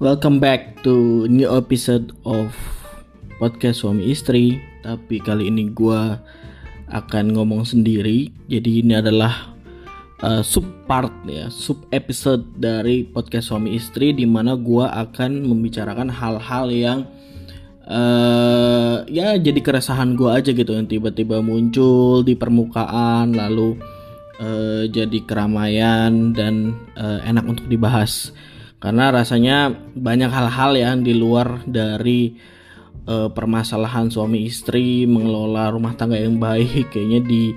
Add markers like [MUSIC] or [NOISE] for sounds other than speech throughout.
Welcome back to new episode of podcast suami istri. Tapi kali ini gue akan ngomong sendiri. Jadi ini adalah uh, sub part ya, sub episode dari podcast suami istri di mana gue akan membicarakan hal-hal yang uh, ya jadi keresahan gue aja gitu yang tiba-tiba muncul di permukaan lalu uh, jadi keramaian dan uh, enak untuk dibahas karena rasanya banyak hal-hal yang di luar dari uh, permasalahan suami istri mengelola rumah tangga yang baik kayaknya di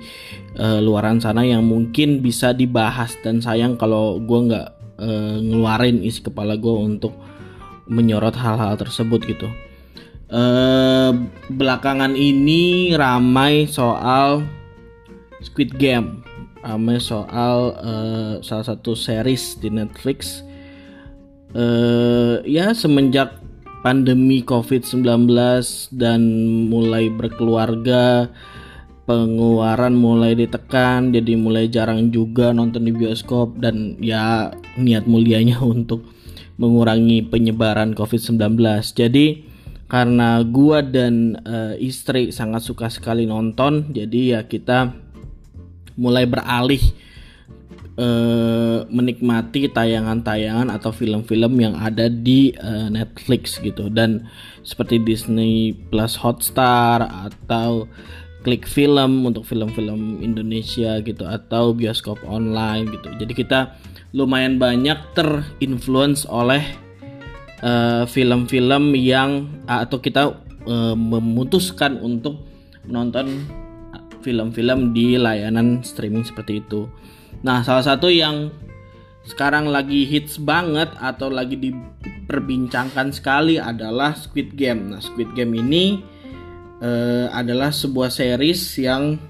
uh, luaran sana yang mungkin bisa dibahas dan sayang kalau gue nggak uh, ngeluarin isi kepala gue untuk menyorot hal-hal tersebut gitu. Belakangan ini ramai soal Squid Game, ramai soal salah satu series di Netflix uh, ya semenjak pandemi COVID-19 dan mulai berkeluarga pengeluaran mulai ditekan jadi mulai jarang juga nonton di bioskop dan ya niat mulianya [LAUGHS] untuk mengurangi penyebaran COVID-19 jadi karena gua dan uh, istri sangat suka sekali nonton jadi ya kita mulai beralih uh, menikmati tayangan-tayangan atau film-film yang ada di uh, Netflix gitu dan seperti Disney Plus Hotstar atau klik film untuk film-film Indonesia gitu atau bioskop online gitu. Jadi kita lumayan banyak terinfluence oleh film film-film yang atau kita uh, memutuskan untuk menonton film-film di layanan streaming seperti itu. Nah, salah satu yang sekarang lagi hits banget atau lagi diperbincangkan sekali adalah Squid Game. Nah, Squid Game ini uh, adalah sebuah series yang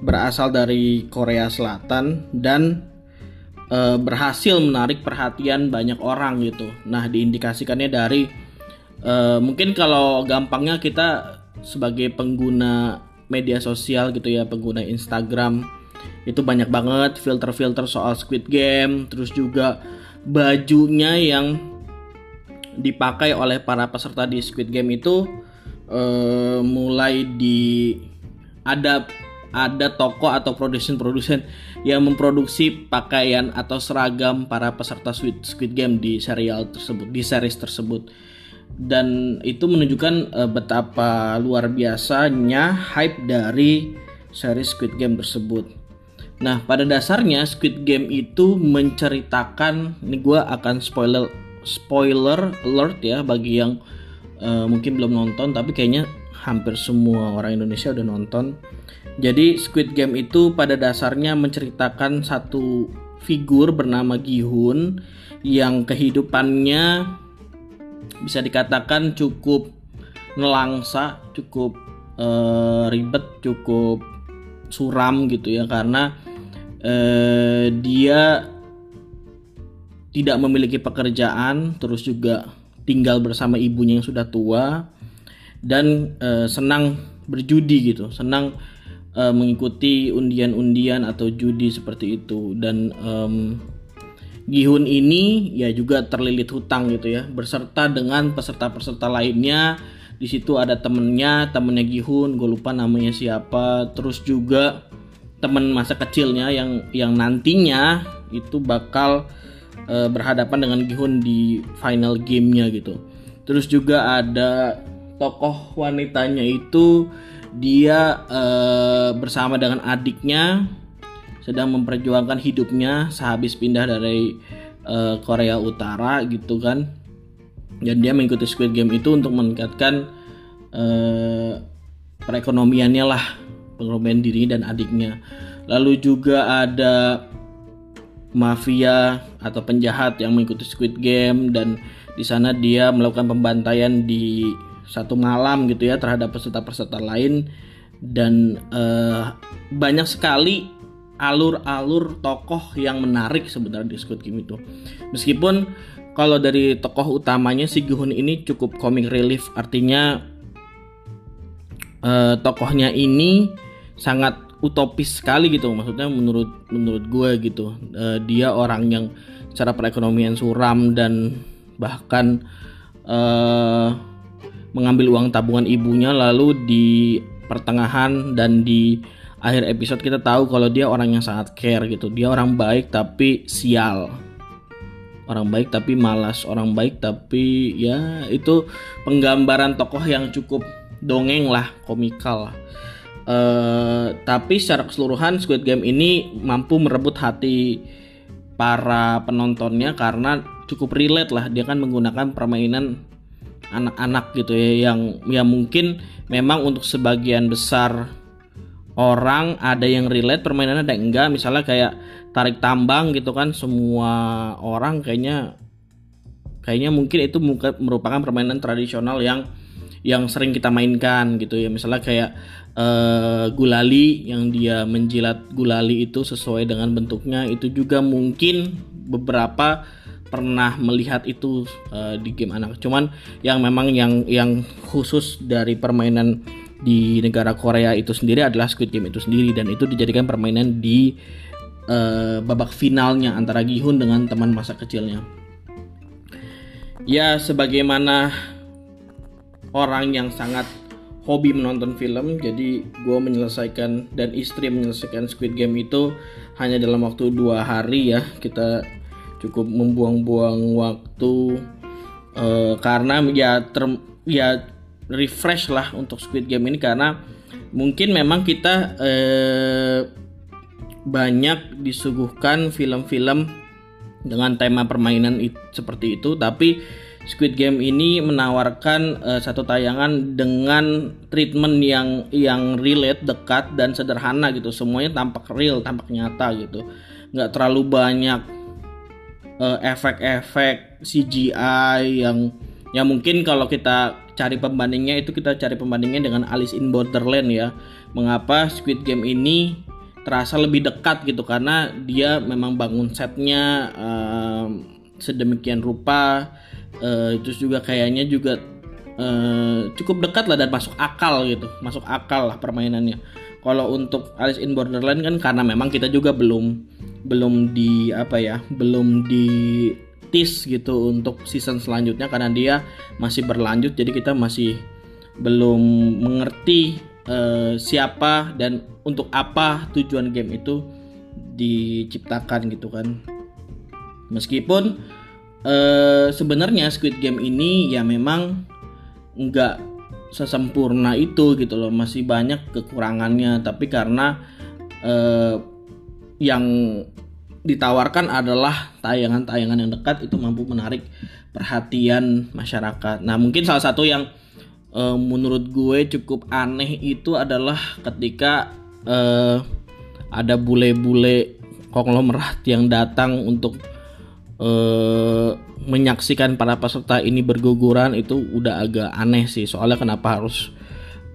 berasal dari Korea Selatan dan uh, berhasil menarik perhatian banyak orang gitu. Nah, diindikasikannya dari uh, mungkin kalau gampangnya kita sebagai pengguna media sosial gitu ya, pengguna Instagram itu banyak banget filter-filter soal Squid Game terus juga bajunya yang dipakai oleh para peserta di Squid Game itu uh, mulai di ada ada toko atau produsen-produsen yang memproduksi pakaian atau seragam para peserta Squid Game di serial tersebut, di series tersebut. Dan itu menunjukkan uh, betapa luar biasanya hype dari series Squid Game tersebut. Nah, pada dasarnya Squid Game itu menceritakan ini gue akan spoiler spoiler alert ya bagi yang uh, mungkin belum nonton tapi kayaknya hampir semua orang Indonesia udah nonton. Jadi Squid Game itu pada dasarnya menceritakan satu figur bernama Gihun yang kehidupannya bisa dikatakan cukup nelangsa, cukup uh, ribet, cukup suram gitu ya karena eh, dia tidak memiliki pekerjaan terus juga tinggal bersama ibunya yang sudah tua dan eh, senang berjudi gitu senang eh, mengikuti undian-undian atau judi seperti itu. Dan Gihun ini ya juga terlilit hutang gitu ya berserta dengan peserta-peserta lainnya. Di situ ada temennya temennya Gihun gue lupa namanya siapa. Terus juga teman masa kecilnya yang yang nantinya itu bakal uh, berhadapan dengan Gihun di final gamenya gitu. Terus juga ada tokoh wanitanya itu dia uh, bersama dengan adiknya sedang memperjuangkan hidupnya sehabis pindah dari uh, Korea Utara gitu kan. Dan dia mengikuti Squid Game itu untuk meningkatkan uh, perekonomiannya lah pengorbanan diri dan adiknya. Lalu juga ada mafia atau penjahat yang mengikuti Squid Game dan di sana dia melakukan pembantaian di satu malam gitu ya terhadap peserta-peserta lain dan uh, banyak sekali alur-alur tokoh yang menarik sebenarnya di Squid Game itu. Meskipun kalau dari tokoh utamanya si Gihun ini cukup comic relief artinya uh, tokohnya ini sangat utopis sekali gitu maksudnya menurut menurut gue gitu. Uh, dia orang yang secara perekonomian suram dan bahkan uh, mengambil uang tabungan ibunya lalu di pertengahan dan di akhir episode kita tahu kalau dia orang yang sangat care gitu. Dia orang baik tapi sial. Orang baik tapi malas. Orang baik tapi ya itu penggambaran tokoh yang cukup dongeng lah komikal lah uh, tapi secara keseluruhan Squid Game ini mampu merebut hati para penontonnya karena cukup relate lah. Dia kan menggunakan permainan anak-anak gitu ya yang ya mungkin memang untuk sebagian besar orang ada yang relate permainannya ada yang enggak. Misalnya kayak tarik tambang gitu kan semua orang kayaknya kayaknya mungkin itu merupakan permainan tradisional yang yang sering kita mainkan gitu ya misalnya kayak uh, gulali yang dia menjilat gulali itu sesuai dengan bentuknya itu juga mungkin beberapa pernah melihat itu uh, di game anak. Cuman yang memang yang yang khusus dari permainan di negara Korea itu sendiri adalah Squid Game itu sendiri dan itu dijadikan permainan di uh, babak finalnya antara Gihun dengan teman masa kecilnya. Ya sebagaimana orang yang sangat hobi menonton film. Jadi gue menyelesaikan dan istri menyelesaikan Squid Game itu hanya dalam waktu dua hari ya. Kita cukup membuang-buang waktu uh, karena ya ter ya refresh lah untuk Squid Game ini. Karena mungkin memang kita uh, banyak disuguhkan film-film dengan tema permainan seperti itu. Tapi Squid Game ini menawarkan uh, satu tayangan dengan treatment yang yang relate, dekat dan sederhana gitu. Semuanya tampak real, tampak nyata gitu. Nggak terlalu banyak uh, efek-efek CGI yang ya mungkin kalau kita cari pembandingnya itu kita cari pembandingnya dengan Alice in Borderland ya. Mengapa Squid Game ini terasa lebih dekat gitu karena dia memang bangun setnya uh, sedemikian rupa uh, terus juga kayaknya juga uh, cukup dekat lah dan masuk akal gitu masuk akal lah permainannya. Kalau untuk Alice in Borderland kan karena memang kita juga belum belum di apa ya belum di tis gitu untuk season selanjutnya karena dia masih berlanjut jadi kita masih belum mengerti uh, siapa dan untuk apa tujuan game itu diciptakan gitu kan meskipun uh, sebenarnya Squid Game ini ya memang nggak sesempurna itu gitu loh masih banyak kekurangannya tapi karena uh, yang ditawarkan adalah tayangan-tayangan yang dekat itu mampu menarik perhatian masyarakat. Nah, mungkin salah satu yang uh, menurut gue cukup aneh itu adalah ketika uh, ada bule-bule konglomerat yang datang untuk uh, menyaksikan para peserta ini berguguran itu udah agak aneh sih. Soalnya kenapa harus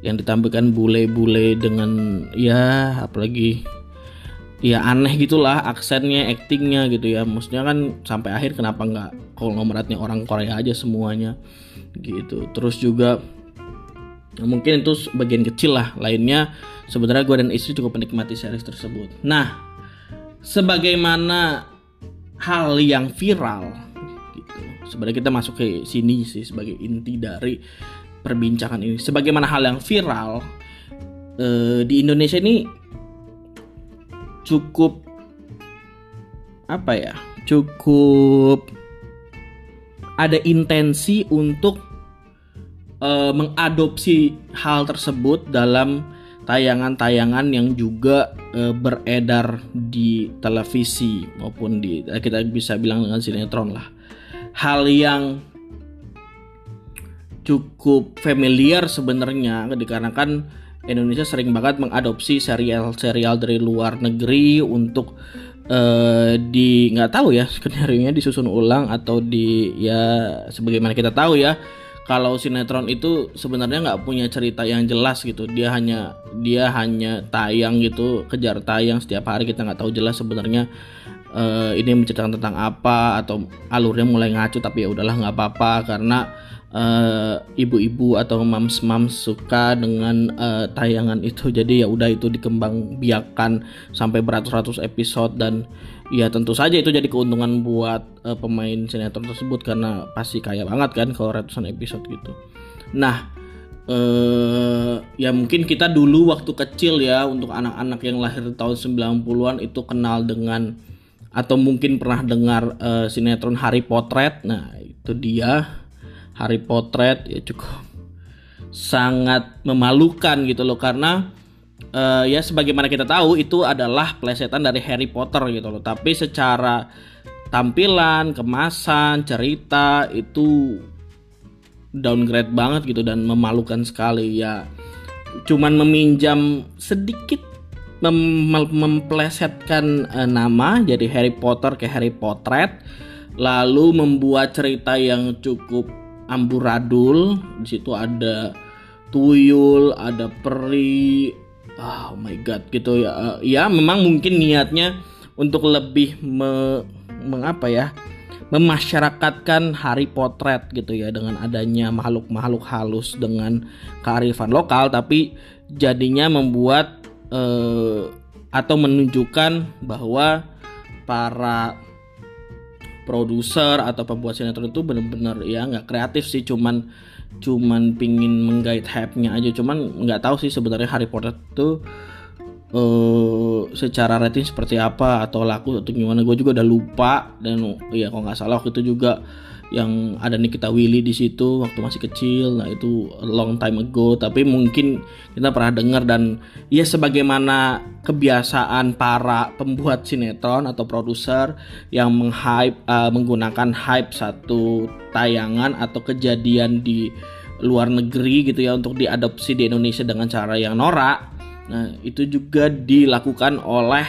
yang ditampilkan bule-bule dengan ya apalagi ya aneh gitulah aksennya actingnya gitu ya. Maksudnya kan sampai akhir kenapa nggak konglomeratnya orang Korea aja semuanya gitu. Terus juga mungkin itu bagian kecil lah lainnya. Sebenarnya gue dan istri cukup menikmati series tersebut. Nah sebagaimana hal yang viral gitu. Sebenarnya kita masuk ke sini sih sebagai inti dari perbincangan ini. Sebagaimana hal yang viral eh, di Indonesia ini cukup apa ya cukup ada intensi untuk uh, mengadopsi hal tersebut dalam tayangan-tayangan yang juga uh, beredar di televisi maupun di kita bisa bilang dengan sinetron lah. Hal yang cukup familiar sebenarnya dikarenakan Indonesia sering banget mengadopsi serial-serial dari luar negeri untuk uh, di nggak tahu ya [LAUGHS] skenario nya disusun ulang atau di ya sebagaimana kita tahu ya kalau sinetron itu sebenarnya nggak punya cerita yang jelas gitu. Dia hanya dia hanya tayang gitu kejar tayang setiap hari. Kita nggak tahu jelas sebenarnya uh, ini menceritakan tentang apa atau alurnya mulai ngacu tapi ya udahlah nggak apa-apa. Karena uh, ibu-ibu atau mams-mams suka dengan uh, tayangan itu. Jadi ya udah itu dikembang biakan sampai beratus-ratus episode. Dan ya tentu saja itu jadi keuntungan buat uh, pemain sinetron tersebut. Karena pasti kaya banget kan kalau ratusan episode gitu. Nah uh, ya mungkin kita dulu waktu kecil ya untuk anak-anak yang lahir tahun 90-an itu kenal dengan atau mungkin pernah dengar uh, sinetron Harry Potter nah itu dia. Harry Potter ya cukup sangat memalukan gitu loh. Karena uh, ya sebagaimana kita tahu itu adalah plesetan dari Harry Potter gitu loh. Tapi secara tampilan kemasan cerita itu downgrade banget gitu dan memalukan sekali. Ya cuman meminjam sedikit mem memplesetkan uh, nama jadi Harry Potter ke Harry Potter lalu membuat cerita yang cukup amburadul. Di situ ada tuyul ada peri oh my god gitu ya. Ya memang mungkin niatnya untuk lebih me, mengapa ya memasyarakatkan Harry Potter gitu ya dengan adanya makhluk-makhluk halus dengan kearifan lokal tapi jadinya membuat eh, atau menunjukkan bahwa para produser atau pembuat sinetron itu bener-bener ya nggak kreatif sih. Cuman cuman pingin menggait hype-nya aja. Cuman nggak tahu sih sebenarnya Harry Potter itu uh, secara rating seperti apa atau laku atau gimana. Gue juga udah lupa dan ya kalau nggak salah waktu itu juga yang ada Nikita Willy di situ waktu masih kecil. Nah itu long time ago. Tapi mungkin kita pernah dengar dan ya sebagaimana kebiasaan para pembuat sinetron atau produser yang menghype uh, menggunakan hype satu tayangan atau kejadian di luar negeri gitu ya untuk diadopsi di Indonesia dengan cara yang norak. Nah itu juga dilakukan oleh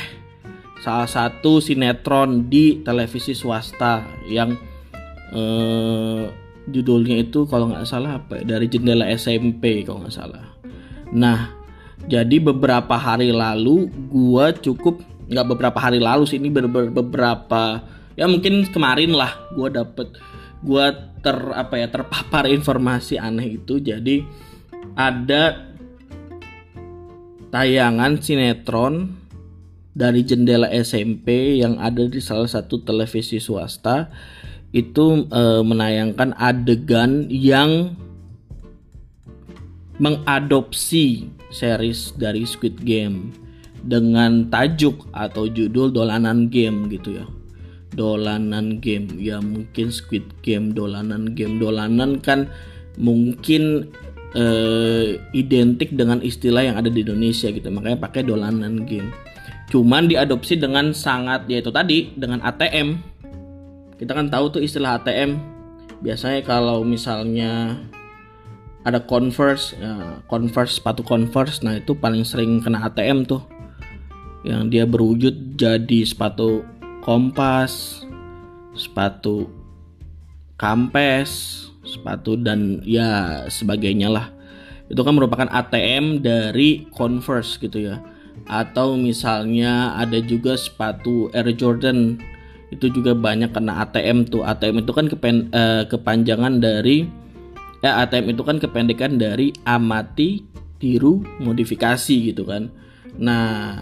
salah satu sinetron di televisi swasta yang uh, judulnya itu kalau nggak salah apa ya, dari jendela SMP kalau nggak salah. Nah, jadi beberapa hari lalu gua cukup nggak beberapa hari lalu sih ini ber, ber, beberapa ya mungkin kemarin lah gua dapet gua ter apa ya terpapar informasi aneh itu jadi ada tayangan sinetron dari jendela SMP yang ada di salah satu televisi swasta itu e, menayangkan adegan yang mengadopsi series dari Squid Game dengan tajuk atau judul dolanan game gitu ya. Dolanan game. Ya mungkin Squid Game dolanan game. Dolanan kan mungkin e, identik dengan istilah yang ada di Indonesia gitu. Makanya pakai dolanan game. Cuman diadopsi dengan sangat yaitu tadi dengan ATM kita kan tahu tuh istilah ATM biasanya kalau misalnya ada converse ya, converse sepatu converse nah itu paling sering kena ATM tuh. Yang dia berwujud jadi sepatu kompas sepatu kampes sepatu dan ya sebagainya lah. Itu kan merupakan ATM dari Converse gitu ya. Atau misalnya ada juga sepatu Air Jordan itu juga banyak kena ATM tuh. ATM itu kan kepen, uh, kepanjangan dari ya ATM itu kan kependekan dari amati tiru modifikasi gitu kan. Nah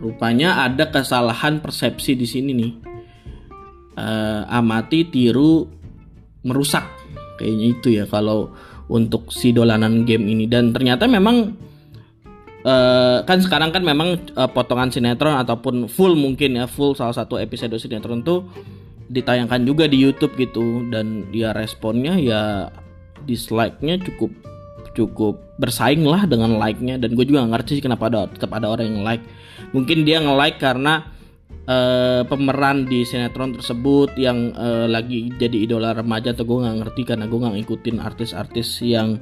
rupanya ada kesalahan persepsi di sini nih. Uh, amati tiru merusak. Kayaknya itu ya kalau untuk si dolanan game ini. Dan ternyata memang Uh, kan sekarang kan memang uh, potongan sinetron ataupun full mungkin ya full salah satu episode sinetron tuh ditayangkan juga di YouTube gitu. Dan dia responnya ya dislike-nya cukup cukup bersaing lah dengan like-nya. Dan gue juga gak ngerti sih kenapa ada tetap ada orang yang like. Mungkin dia nge-like karena uh, pemeran di sinetron tersebut yang uh, lagi jadi idola remaja atau gue nggak ngerti karena gue nggak ngikutin artis-artis yang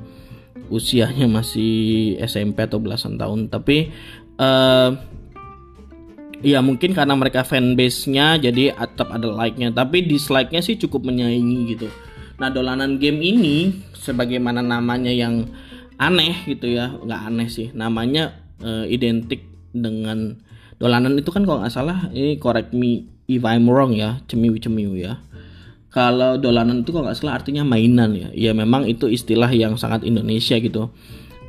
usianya masih SMP atau belasan tahun. Tapi uh, ya mungkin karena mereka fanbase-nya jadi tetap ada like-nya. Tapi dislike-nya sih cukup menyaingi gitu. Nah dolanan game ini sebagaimana namanya yang aneh gitu ya nggak aneh sih. Namanya uh, identik dengan dolanan itu kan kalau nggak salah ini correct me if I'm wrong ya cemiu cemiu ya kalau dolanan itu kok nggak salah artinya mainan ya. Ya memang itu istilah yang sangat Indonesia gitu.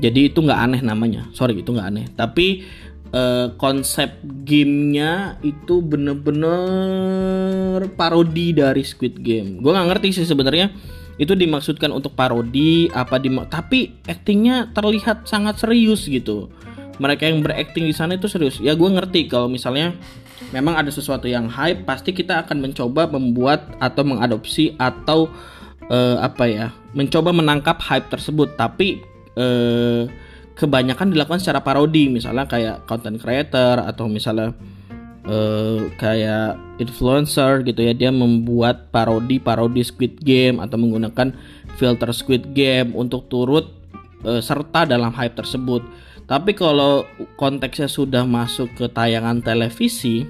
Jadi itu nggak aneh namanya. Sorry itu nggak aneh. Tapi uh, konsep gamenya itu bener-bener parodi dari Squid Game. Gue nggak ngerti sih sebenarnya itu dimaksudkan untuk parodi apa di tapi aktingnya terlihat sangat serius gitu. Mereka yang berakting di sana itu serius. Ya gue ngerti kalau misalnya memang ada sesuatu yang hype pasti kita akan mencoba membuat atau mengadopsi atau uh, apa ya mencoba menangkap hype tersebut tapi uh, kebanyakan dilakukan secara parodi misalnya kayak content creator atau misalnya uh, kayak influencer gitu ya dia membuat parodi parodi Squid Game atau menggunakan filter Squid Game untuk turut uh, serta dalam hype tersebut. Tapi kalau konteksnya sudah masuk ke tayangan televisi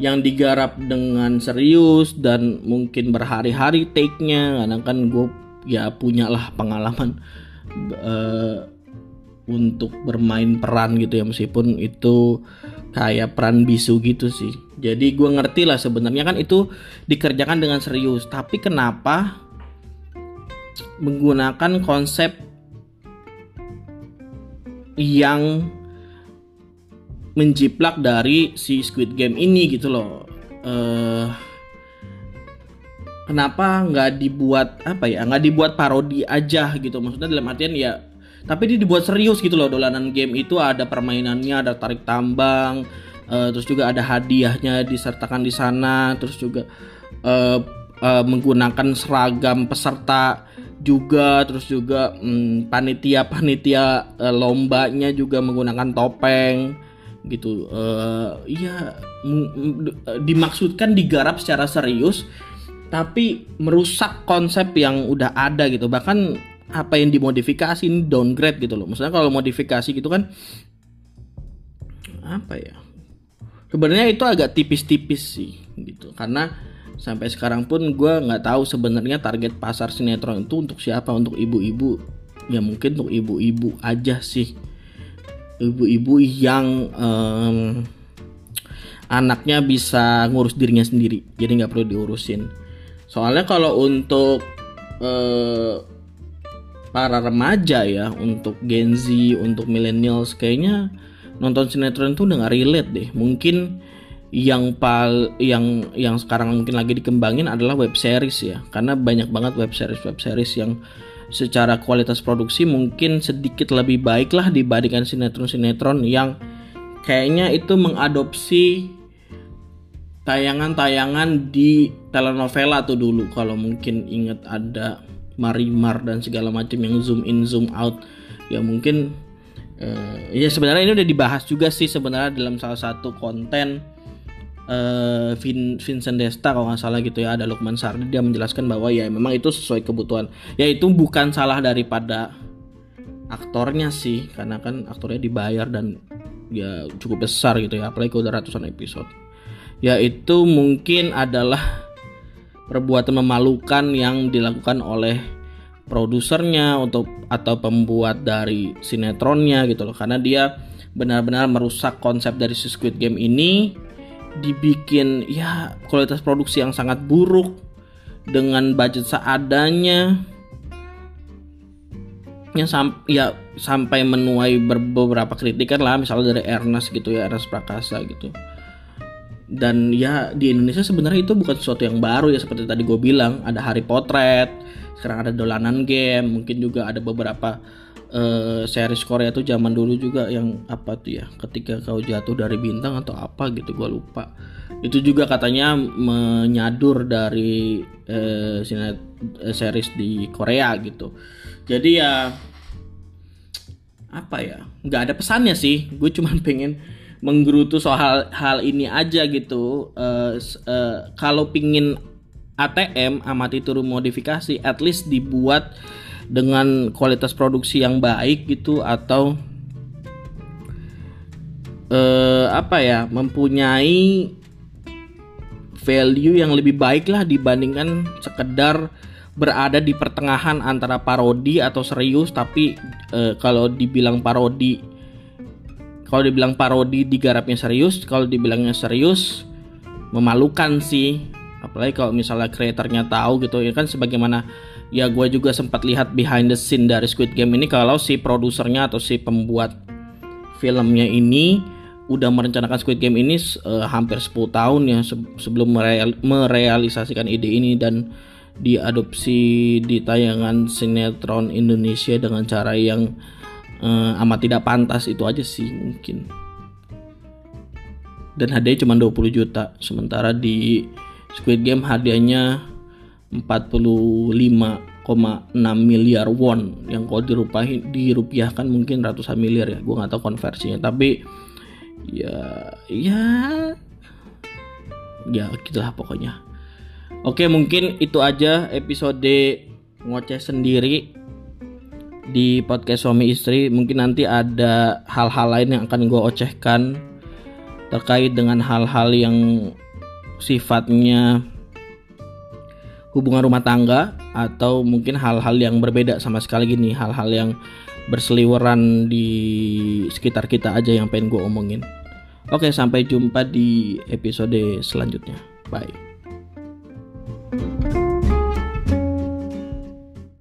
yang digarap dengan serius dan mungkin berhari-hari take-nya, kadang kan gue ya punya lah pengalaman uh, untuk bermain peran gitu ya meskipun itu kayak peran bisu gitu sih. Jadi gue ngerti lah sebenarnya kan itu dikerjakan dengan serius. Tapi kenapa menggunakan konsep yang menjiplak dari si Squid Game ini gitu loh. Uh, kenapa nggak dibuat apa ya? Nggak dibuat parodi aja gitu. Maksudnya dalam artian ya tapi dia dibuat serius gitu loh dolanan game itu ada permainannya ada tarik tambang uh, terus juga ada hadiahnya disertakan di sana terus juga uh, uh, menggunakan seragam peserta juga terus juga um, panitia panitia uh, lombanya juga menggunakan topeng gitu uh, iya dimaksudkan digarap secara serius tapi merusak konsep yang udah ada gitu bahkan apa yang dimodifikasi ini downgrade gitu loh. Maksudnya kalau modifikasi gitu kan apa ya? Sebenarnya itu agak tipis-tipis sih gitu. Karena sampai sekarang pun gue nggak tahu sebenarnya target pasar sinetron itu untuk siapa? Untuk ibu-ibu? Ya mungkin untuk ibu-ibu aja sih. Ibu-ibu yang um, anaknya bisa ngurus dirinya sendiri, jadi nggak perlu diurusin. Soalnya kalau untuk uh, para remaja ya untuk Gen Z untuk millennials kayaknya nonton sinetron tuh udah gak relate deh mungkin yang pal yang yang sekarang mungkin lagi dikembangin adalah web series ya. Karena banyak banget web series web series yang secara kualitas produksi mungkin sedikit lebih baik lah dibandingkan sinetron-sinetron yang kayaknya itu mengadopsi tayangan-tayangan di telenovela tuh dulu. Kalau mungkin inget ada marimar dan segala macam yang zoom in zoom out. Ya mungkin uh, ya sebenarnya ini udah dibahas juga sih sebenarnya dalam salah satu konten uh, Vin, Vincent Desta kalau nggak salah gitu ya ada Lukman Sardi dia menjelaskan bahwa ya memang itu sesuai kebutuhan. Ya itu bukan salah daripada aktornya sih karena kan aktornya dibayar dan ya cukup besar gitu ya apalagi udah ratusan episode. Ya itu mungkin adalah perbuatan memalukan yang dilakukan oleh produsernya untuk atau pembuat dari sinetronnya gitu loh. Karena dia benar-benar merusak konsep dari Squid Game ini dibikin ya kualitas produksi yang sangat buruk dengan budget seadanya. Yang sam ya sampai menuai beberapa kritikan lah misalnya dari Ernest gitu ya Ernest Prakasa gitu. Dan ya di Indonesia sebenarnya itu bukan sesuatu yang baru ya seperti tadi gue bilang. Ada Hari Potret sekarang ada dolanan game mungkin juga ada beberapa uh, series Korea tuh zaman dulu juga yang apa tuh ya ketika kau jatuh dari bintang atau apa gitu gue lupa. Itu juga katanya menyadur dari uh, sinet, uh, series di Korea gitu. Jadi ya apa ya nggak ada pesannya sih. Gue cuman [LAUGHS] pengen menggerutu soal hal ini aja gitu. Uh, uh, kalau pingin ATM amati turun modifikasi, at least dibuat dengan kualitas produksi yang baik gitu atau uh, apa ya mempunyai value yang lebih baik lah dibandingkan sekedar berada di pertengahan antara parodi atau serius tapi uh, kalau dibilang parodi kalau dibilang parodi digarapnya serius kalau dibilangnya serius memalukan sih apalagi kalau misalnya kreatornya tahu gitu ya kan sebagaimana ya gue juga sempat lihat behind the scene dari Squid Game ini kalau si produsernya atau si pembuat filmnya ini udah merencanakan Squid Game ini uh, hampir 10 tahun ya se sebelum mereal merealisasikan ide ini dan diadopsi di tayangan sinetron Indonesia dengan cara yang uh, amat tidak pantas itu aja sih mungkin. Dan hadiahnya cuma 20 juta sementara di Squid Game hadiahnya 45,6 miliar won. Yang kalau dirupahin dirupiahkan mungkin ratusan miliar ya. Gue nggak tahu konversinya. Tapi ya ya ya gitulah pokoknya. Oke mungkin itu aja episode ngoceh sendiri di podcast suami istri. Mungkin nanti ada hal-hal lain yang akan gue ocehkan terkait dengan hal-hal yang sifatnya hubungan rumah tangga atau mungkin hal-hal yang berbeda sama sekali gini hal-hal yang berseliweran di sekitar kita aja yang pengen gue omongin. Oke sampai jumpa di episode selanjutnya. Bye